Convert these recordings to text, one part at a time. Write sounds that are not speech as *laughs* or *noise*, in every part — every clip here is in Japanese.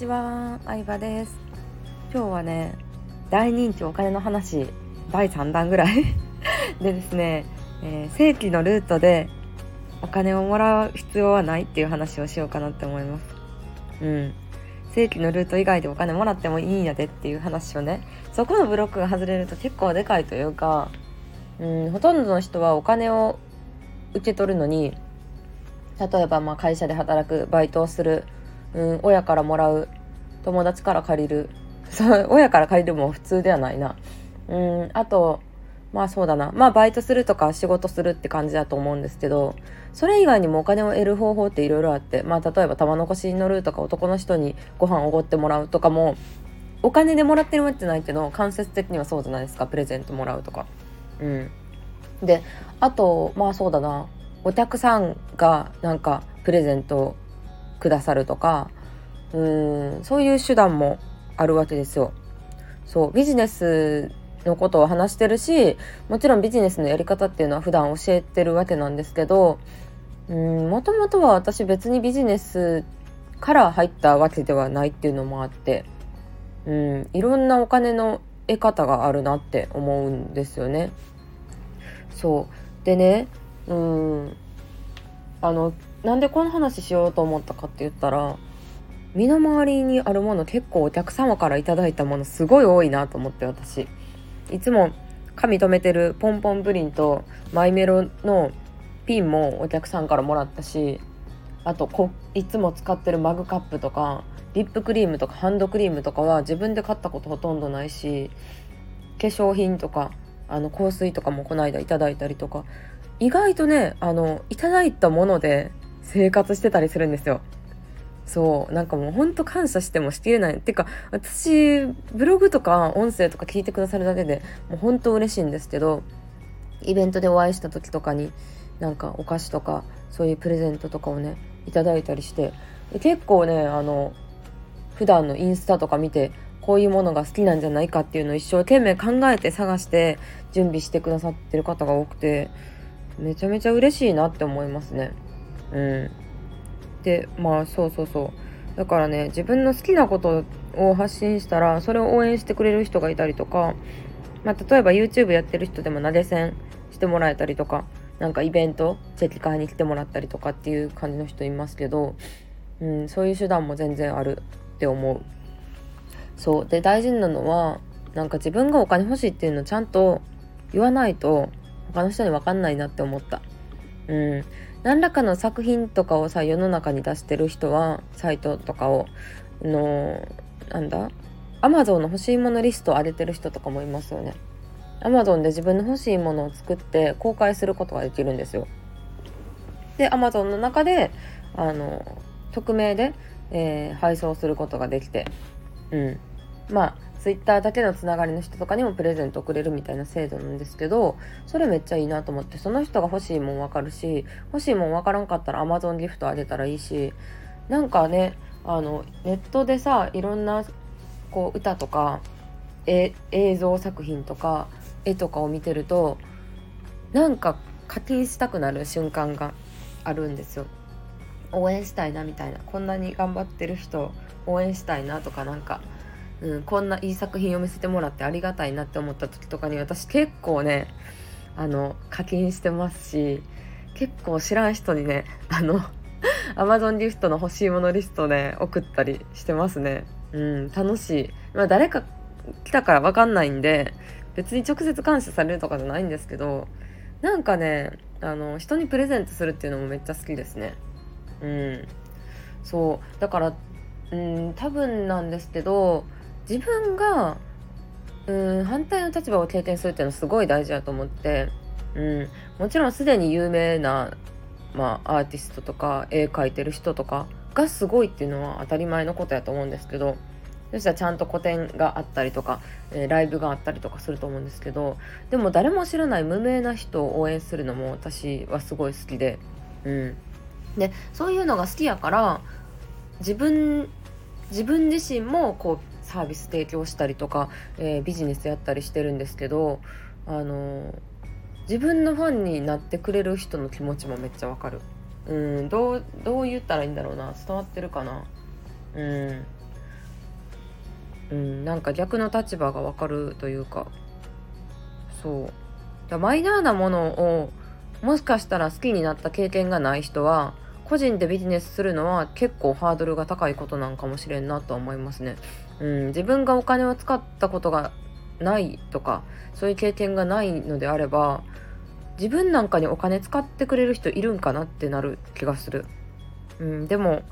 ちは、相葉です。今日はね大人気お金の話第3弾ぐらい *laughs* でですね、えー、正規のルートでお金をもらう必要はないっていう話をしようかなって思います。うん。正規のルート以外でお金もらってもいいんやでっていう話をね。そこのブロックが外れると結構でかいというかうんほとんどの人はお金を受け取るのに例えばま会社で働くバイトをする、うん、親からもらう。友達から借りる。*laughs* そう親から借りるも普通ではないな。うんあとまあそうだな。まあバイトするとか仕事するって感じだと思うんですけどそれ以外にもお金を得る方法っていろいろあってまあ例えば玉残しに乗るとか男の人にご飯おごってもらうとかもお金でもらってるわけじゃないけど間接的にはそうじゃないですか。プレゼントもらうとか。うん。であとまあそうだな。お客さんがなんかプレゼントくださるとかうんそういう手段もあるわけですよ。そうビジネスのことを話してるしもちろんビジネスのやり方っていうのは普段教えてるわけなんですけどもともとは私別にビジネスから入ったわけではないっていうのもあってうんいろんなお金の得方があるなって思うんですよね。そうでねうんあのなんでこの話しようと思ったかって言ったら身の回りにあるもの結構お客様から頂いたものすごい多いなと思って私。いつも髪留めてるポンポンプリンとマイメロのピンもお客さんからもらったしあとこいつも使ってるマグカップとかリップクリームとかハンドクリームとかは自分で買ったことほとんどないし化粧品とかあの香水とかもこの間いただいたりとか。意外とねあのいただいたもので生活してたりするんですよ。そうなんかもうほんと感謝してもしきれないっていうか私ブログとか音声とか聞いてくださるだけでもう本当嬉しいんですけどイベントでお会いした時とかになんかお菓子とかそういうプレゼントとかをねいただいたりして結構ねあの普段のインスタとか見てこういうものが好きなんじゃないかっていうのを一生懸命考えて探して準備してくださってる方が多くてめちゃめちゃ嬉しいなって思いますね。うん。でまあそうそうそうだからね自分の好きなことを発信したらそれを応援してくれる人がいたりとか、まあ、例えば YouTube やってる人でもなでせんしてもらえたりとかなんかイベントチェキ会に来てもらったりとかっていう感じの人いますけど、うん、そういう手段も全然あるって思う。そうで大事なのはなんか自分がお金欲しいっていうのをちゃんと言わないと他の人に分かんないなって思った。うん、何らかの作品とかをさ世の中に出してる人はサイトとかをのなんだ？アマゾンの欲しいものリストを上げてる人とかもいますよね。アマゾンで自分の欲しいものを作って公開することができるんですよ。でアマゾンの中であの匿名で、えー、配送することができて、うん、まあツイッターだけのつながりの人とかにもプレゼントくれるみたいな制度なんですけどそれめっちゃいいなと思ってその人が欲しいもん分かるし欲しいもん分からんかったら Amazon ギフトあげたらいいしなんかねあのネットでさいろんなこう歌とか映像作品とか絵とかを見てるとなんか課金したくなる瞬間があるんですよ。応援したいなみたいなこんなに頑張ってる人応援したいなとかなんかうん、こんないい作品を見せてもらってありがたいなって思った時とかに私結構ねあの課金してますし結構知らん人にね *laughs* あの Amazon ギフトの欲しいものリストね送ったりしてますね。うん楽しい。まあ誰か来たから分かんないんで別に直接感謝されるとかじゃないんですけどなんかねあの人にプレゼントするっていうのもめっちゃ好きですね。うん。そう。だからうん多分なんですけど自分がうん反対の立場を経験するっていうのはすごい大事だと思って、うん、もちろんすでに有名な、まあ、アーティストとか絵描いてる人とかがすごいっていうのは当たり前のことやと思うんですけどそしたらちゃんと個展があったりとか、えー、ライブがあったりとかすると思うんですけどでも誰も知らない無名な人を応援するのも私はすごい好きで、うん、でそういうのが好きやから自分自分自身もこうサービス提供したりとか、えー、ビジネスやったりしてるんですけどあの自分のファンになってくれる人の気持ちもめっちゃわかる。うんどうどう言ったらいいんだろうな。伝わってるかな。うん。うん、なんか逆の立場がわかるというか。そう。マイナーなものをもしかしたら好きになった経験がない人は個人でビジネスするのは結構ハードルが高いことなんかもしれんなと思いますね。うん、自分がお金を使ったことがないとかそういう経験がないのであれば自分なんかにお金使ってくれる人いるんかなってなる気がする。うん、でも、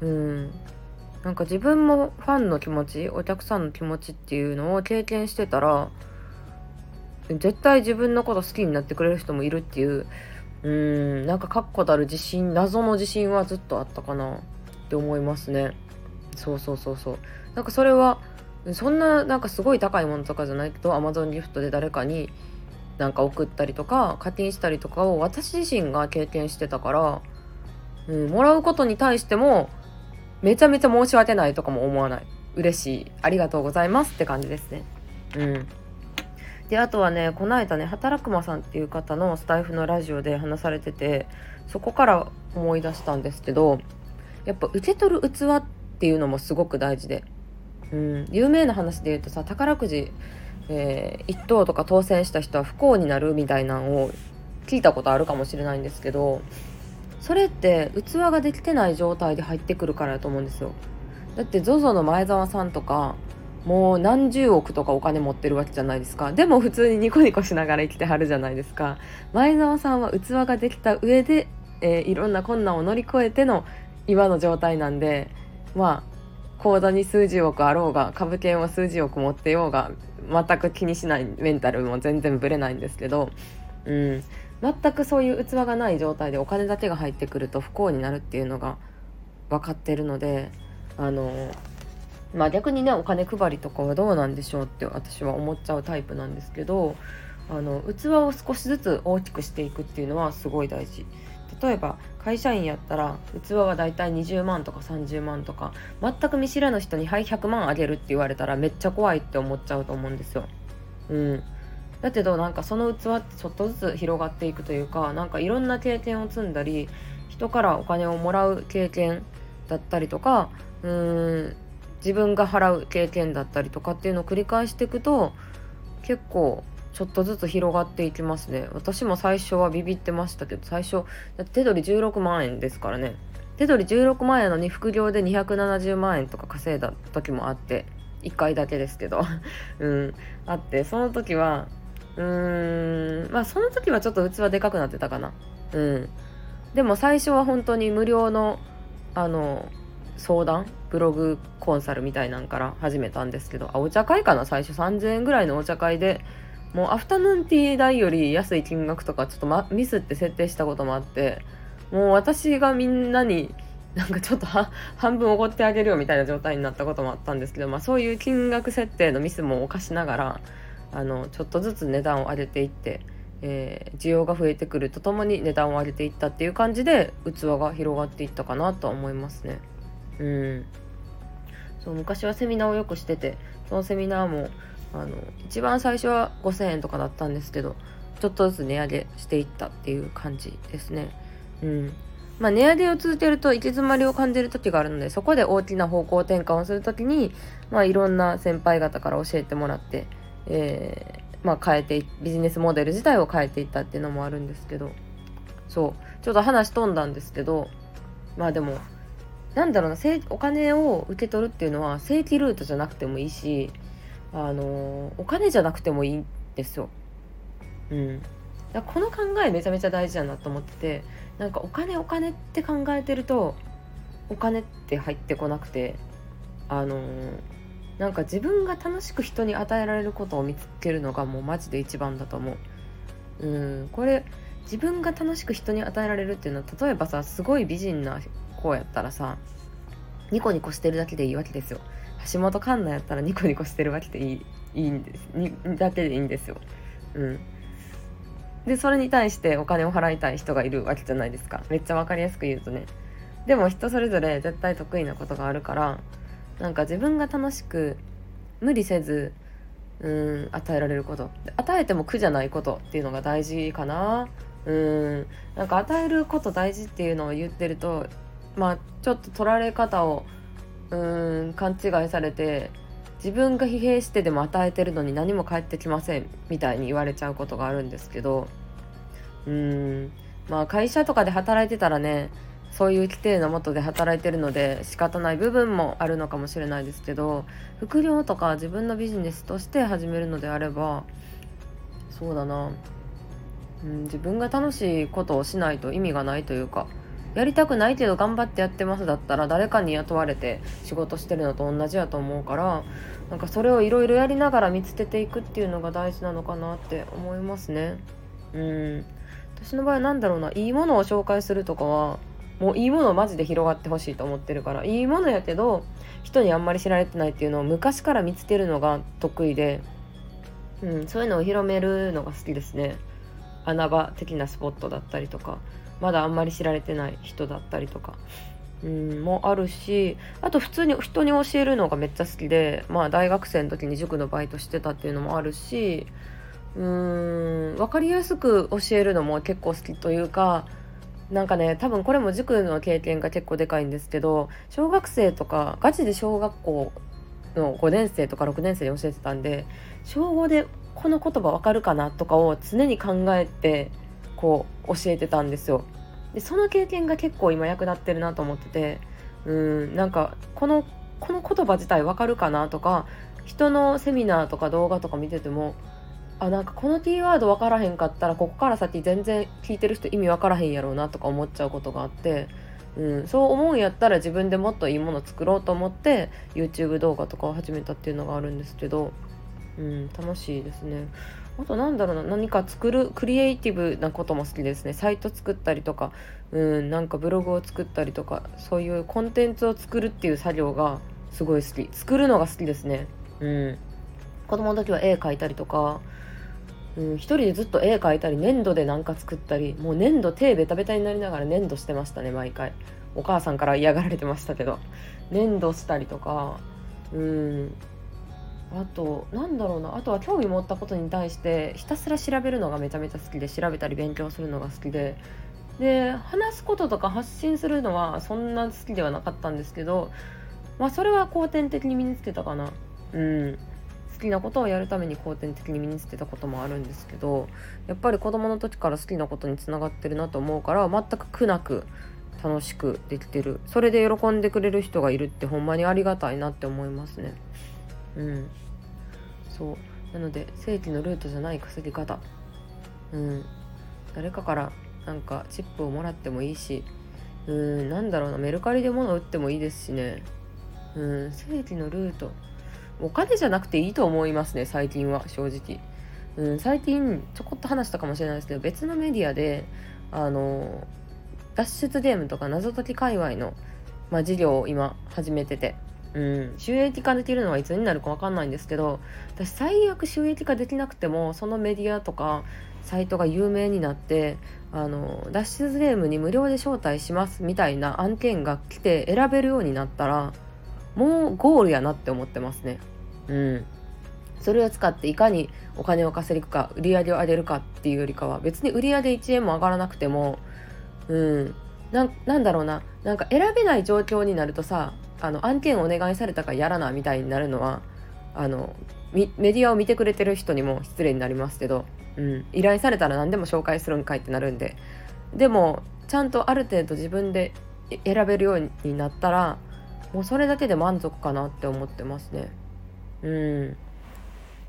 うん、なんか自分もファンの気持ちお客さんの気持ちっていうのを経験してたら絶対自分のこと好きになってくれる人もいるっていううんなんか確固たる自信謎の自信はずっとあったかなって思いますねそうそうそうそう。なんかそれはそんななんかすごい高いものとかじゃないけど Amazon ギフトで誰かになんか送ったりとか課金したりとかを私自身が経験してたから、うん、もらうことに対してもめちゃめちゃ申し訳ないとかも思わない。嬉しい。ありがとうございますって感じですね。うん。であとはねこの間ね働くまさんっていう方のスタイフのラジオで話されててそこから思い出したんですけどやっぱ受け取る器っていうのもすごく大事で、うん、有名な話で言うとさ宝くじ、えー、1等とか当選した人は不幸になるみたいなのを聞いたことあるかもしれないんですけどそれって器ができてない状態で入ってくるからだと思うんですよ。だって ZOZO の前澤さんとかもう何十億とかお金持ってるわけじゃないですか。でも普通にニコニコしながら生きてはるじゃないですか。前澤さんは器ができた上で、えー、いろんな困難を乗り越えての今の状態なんでまあ口座に数十億あろうが株券は数十億持ってようが全く気にしないメンタルも全然ぶれないんですけど、うん、全くそういう器がない状態でお金だけが入ってくると不幸になるっていうのが分かってるのであのまあ逆にねお金配りとかはどうなんでしょうって私は思っちゃうタイプなんですけどあの器を少しずつ大きくしていくっていうのはすごい大事。例えば会社員やったら器はだいたい20万とか30万とか全く見知らぬ人に「はい100万あげる」って言われたらめっちゃ怖いって思っちゃうと思うんですよ。うん、だけどなんかその器ってちょっとずつ広がっていくというかなんかいろんな経験を積んだり人からお金をもらう経験だったりとかうーん自分が払う経験だったりとかっていうのを繰り返していくと結構ちょっとずつ広がっていきますね。私も最初はビビってましたけど最初手取り16万円ですからね。手取り16万円のに副業で270万円とか稼いだ時もあって1回だけですけど。*laughs* うん。あってその時はうーんまあその時はちょっと器でかくなってたかな。うん。でも最初は本当に無料のあの相談ブログコンサルみたいなんから始めたんですけどあお茶会かな？最初3000円ぐらいのお茶会でもうアフタヌーンティー代より安い金額とかちょっと、ま、ミスって設定したこともあってもう私がみんなになんかちょっと半分おごってあげるよみたいな状態になったこともあったんですけど、まあ、そういう金額設定のミスも犯しながらあのちょっとずつ値段を上げていって、えー、需要が増えてくるとともに値段を上げていったっていう感じで器が広がっていったかなとは思いますね。うんそう昔はセミナーをよくしててそのセミナーもあの一番最初は5000円とかだったんですけどちょっとずつ値上げしていったっていう感じですね。うんまあ、値上げを続けると行き詰まりを感じる時があるのでそこで大きな方向転換をする時に、まあ、いろんな先輩方から教えてもらって、えー、まあ、変えてビジネスモデル自体を変えていったっていうのもあるんですけどそうちょっと話飛んだんですけどまあでもなんだろうなお金を受け取るっていうのは正規ルートじゃなくてもいいしあのお金じゃなくてもいいんですよ。うん、だこの考えめちゃめちゃ大事だなと思っててなんかお金お金って考えてるとお金って入ってこなくてあのなんか自分が楽しく人に与えられることを見つけるのがもうマジで一番だと思う。うんこれ自分が楽しく人に与えられるっていうのは例えばさすごい美人な子やったらさニコニコしてるだけでいいわけですよ橋本環奈やったらニコニコしてるわけでいいいいんです。にだけでいいんですよ。うん。でそれに対してお金を払いたい人がいるわけじゃないですか。めっちゃ分かりやすく言うとね。でも人それぞれ絶対得意なことがあるからなんか自分が楽しく無理せずうん与えられること。与えても苦じゃないことっていうのが大事かな。うん。なんか与えること大事っていうのを言ってるとまあちょっと取られ方をうん勘違いされて自分が疲弊してでも与えてるのに何も返ってきませんみたいに言われちゃうことがあるんですけどうーんまあ会社とかで働いてたらねそういう規定のもとで働いてるので仕方ない部分もあるのかもしれないですけど副業とか自分のビジネスとして始めるのであればそうだな、うん、自分が楽しいことをしないと意味がないというかやりたくないけど頑張ってやってますだったら誰かに雇われて仕事してるのと同じやと思うからなんかそれをいろいろやりながら見つけていくっていうのが大事なのかなって思いますね。うん。私の場合なんだろうないいものを紹介するとかはもういいものをマジで広がってほしいと思ってるからいいものやけど人にあんまり知られてないっていうのを昔から見つけるのが得意で、うん、そういうのを広めるのが好きですね。穴場的なスポットだったりとか。まだあんまり知られてない人だったりとか、うん、もあるしあと普通に人に教えるのがめっちゃ好きで、まあ、大学生の時に塾のバイトしてたっていうのもあるしうーん分かりやすく教えるのも結構好きというかなんかね多分これも塾の経験が結構でかいんですけど小学生とかガチで小学校の5年生とか6年生に教えてたんで小5でこの言葉わかるかなとかを常に考えてこう教えてたんですよ。でその経験が結構今役立ってるなと思っててうんなんかこのこの言葉自体わかるかなとか人のセミナーとか動画とか見ててもあなんかこのキーワード分からへんかったらここから先全然聞いてる人意味分からへんやろうなとか思っちゃうことがあって、うん、そう思うんやったら自分でもっといいもの作ろうと思って YouTube 動画とかを始めたっていうのがあるんですけど、うん、楽しいですね。あとなんだろうな何か作るクリエイティブなことも好きですね。サイト作ったりとかうんなんかブログを作ったりとかそういうコンテンツを作るっていう作業がすごい好き。作るのが好きですね。うん。子供の時は絵描いたりとかうん、一人でずっと絵描いたり粘土で何か作ったりもう粘土手ベタベタになりながら粘土してましたね毎回。お母さんから嫌がられてましたけど。粘土したりとかうん。あとなんだろうな。あとは興味持ったことに対してひたすら調べるのがめちゃめちゃ好きで調べたり勉強するのが好きで。で話すこととか発信するのはそんな好きではなかったんですけどまあそれは後天的に身につけたかな。うん。好きなことをやるために後天的に身につけたこともあるんですけどやっぱり子供の時から好きなことにつながってるなと思うから全く苦なく楽しくできてる。それで喜んでくれる人がいるってほんまにありがたいなって思いますね。うん。そう。なので正規のルートじゃない稼ぎ方。うん。誰かからなんかチップをもらってもいいし。うん。なんだろうな。メルカリで物売ってもいいですしね。うん。正規のルート。お金じゃなくていいと思いますね最近は。正直、うん、最近ちょこっと話したかもしれないですけど別のメディアであの脱出ゲームとか謎解き界隈の、まあ、事業を今始めてて。うん、収益化できるのはいつになるか分かんないんですけど私最悪収益化できなくてもそのメディアとかサイトが有名になってあの脱出ゲームに無料で招待しますみたいな案件が来て選べるようになったらもうゴールやなって思ってますね。うん。それを使っていかにお金を稼ぐか売り上げを上げるかっていうよりかは別に売り上げ1円も上がらなくてもうんなんだろうななんか選べない状況になるとさあの案件をお願いされたかやらなみたいになるのはあのメディアを見てくれてる人にも失礼になりますけど、うん、依頼されたら何でも紹介するんかいってなるんででもちゃんとある程度自分で選べるようになったらもうそれだけで満足かなって思ってますね。うん。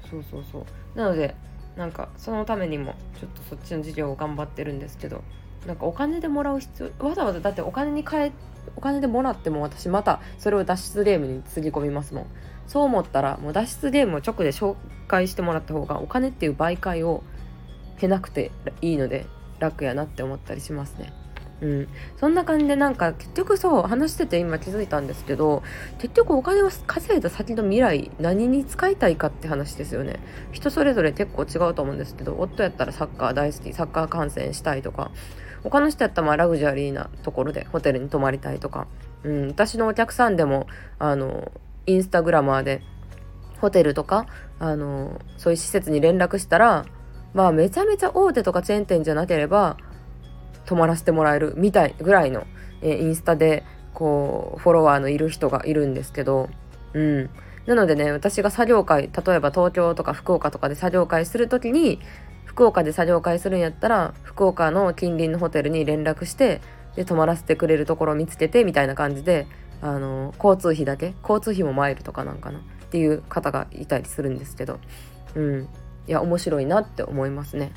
そうそうそう。なのでなんかそのためにもちょっとそっちの事業を頑張ってるんですけどなんかお金でもらう必要わざわざだってお金に変えお金でもらっても私またそれを脱出ゲームにつぎ込みますもん。そう思ったらもう脱出ゲームを直で紹介してもらった方がお金っていう媒介を経なくていいので楽やなって思ったりしますね。うん、そんな感じでなんか結局そう話してて今気づいたんですけど結局お金を稼いだ先の未来何に使いたいかって話ですよね。人それぞれ結構違うと思うんですけど夫やったらサッカー大好きサッカー観戦したいとか。他の人やったらまあラグジュアリーなところでホテルに泊まりたいとか、うん、私のお客さんでもあのインスタグラマーでホテルとかあのそういう施設に連絡したらまあめちゃめちゃ大手とかチェーン店じゃなければ泊まらせてもらえるみたいぐらいの、えインスタでこうフォロワーのいる人がいるんですけど、うん、なのでね私が作業会例えば東京とか福岡とかで作業会する時に福岡で作業会するんやったら福岡の近隣のホテルに連絡してで泊まらせてくれるところを見つけてみたいな感じであの交通費だけ交通費もマイルとかなんかなっていう方がいたりするんですけどうん。いや面白いなって思いますね。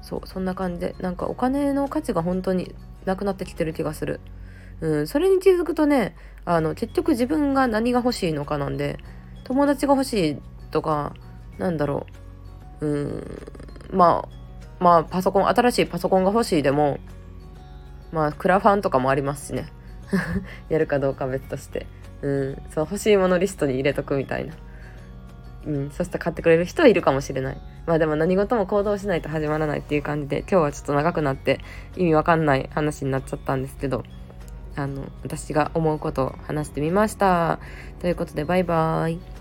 そうそんな感じでなんかお金の価値が本当になくなってきてる気がする。うんそれに気づくとねあの結局自分が何が欲しいのかなんで友達が欲しいとかなんだろう。まあまあパソコン新しいパソコンが欲しいでもまあクラファンとかもありますしね。*laughs* やるかどうか別として。うん。そう欲しいものリストに入れとくみたいな。うん。そして買ってくれる人はいるかもしれない。まあでも何事も行動しないと始まらないっていう感じで今日はちょっと長くなって意味わかんない話になっちゃったんですけどあの私が思うことを話してみました。ということでバイバーイ。